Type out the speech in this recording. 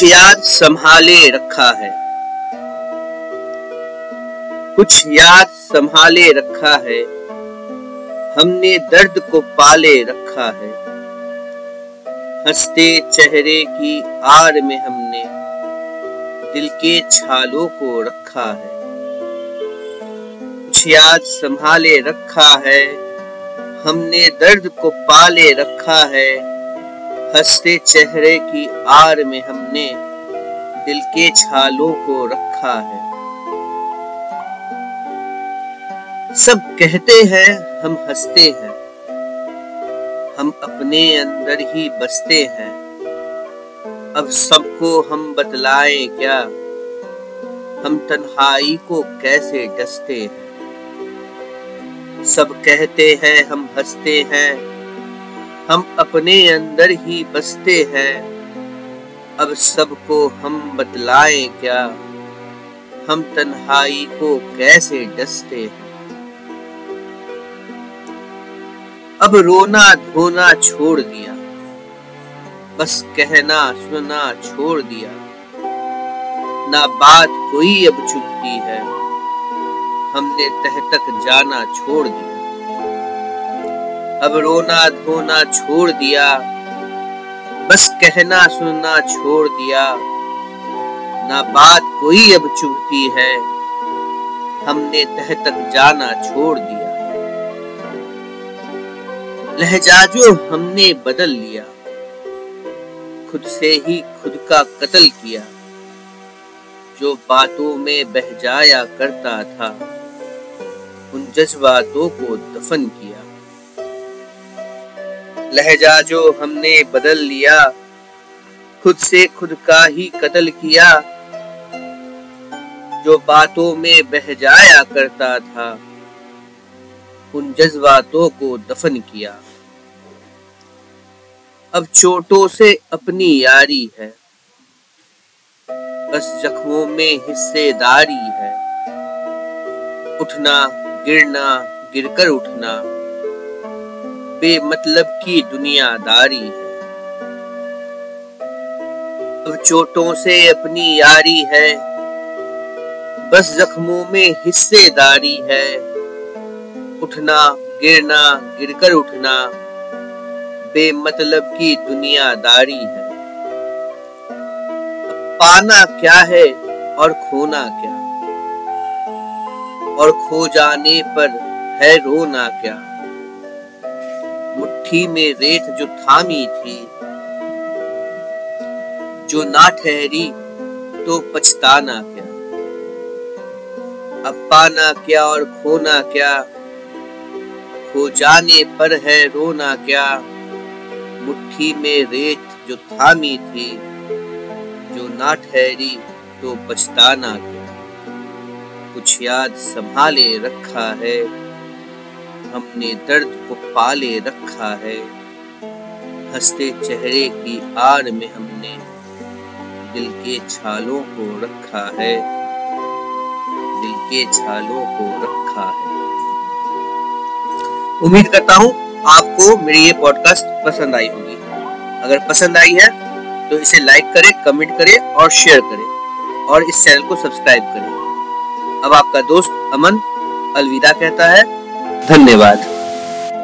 याद संभाले रखा है। कुछ याद संभाले रखा है। हमने दर्द को पाले रखा है। हँसते चेहरे की आड़ में हमने दिल के छालों को रखा है। कुछ याद संभाले रखा है। हमने दर्द को पाले रखा है। हँसते चेहरे की आर में हमने दिल के छालों को रखा है। सब कहते हैं हम हँसते हैं, हम अपने अंदर ही बसते हैं। अब सबको हम बतलाएँ क्या, हम तन्हाई को कैसे डसते हैं? सब कहते हैं हम हँसते हैं हम अपने अंदर ही बसते हैं। अब सबको हम बतलाएँ क्या? हम तन्हाई को कैसे डसते हैं? अब रोना धोना छोड़ दिया। बस कहना सुनना छोड़ दिया। ना बात कोई अब चुपती है। हमने तह तक जाना छोड़ दिया। अब रोना धोना छोड़ दिया। बस कहना सुनना छोड़ दिया। ना बात कोई अब चुभती है। हमने तह तक जाना छोड़ दिया। लहजा जो हमने बदल लिया। खुद से ही खुद का कत्ल किया। जो बातों में बह जाया करता था, उन जज्बातों को दफन किया। लहजा जो हमने बदल लिया, खुद से खुद का ही कत्ल किया, जो बातों में बह जाया करता था, उन जज्बातों को दफन किया। अब चोटों से अपनी यारी है, बस जख्मों में हिस्सेदारी है। उठना, गिरना, गिरकर उठना। बेमतलब की दुनियादारी है। चोटों से अपनी यारी है। बस जख्मों में हिस्सेदारी है। उठना, गिरना, गिरकर उठना बेमतलब की दुनियादारी है। पाना क्या है और खोना क्या? और खो जाने पर है रोना क्या? मुट्ठी में रेत जो थामी थी। जो ना ठहरी तो पछताना क्या। अब पाना क्या और खोना क्या। खो जाने पर है रोना क्या। मुट्ठी में रेत जो थामी थी। जो ना ठहरी तो पछताना क्या। कुछ याद संभाले रखा है। हमने दर्द को पाले रखा है। हँसते चेहरे की आड़ में हमने दिल के छालों को रखा है। दिल के छालों को रखा है। उम्मीद करता हूँ आपको मेरी ये पॉडकास्ट पसंद आई होगी। अगर पसंद आई है तो इसे लाइक करें कमेंट करें और शेयर करें और इस चैनल को सब्सक्राइब करें। अब आपका दोस्त अमन अलविदा कहता है। धन्यवाद।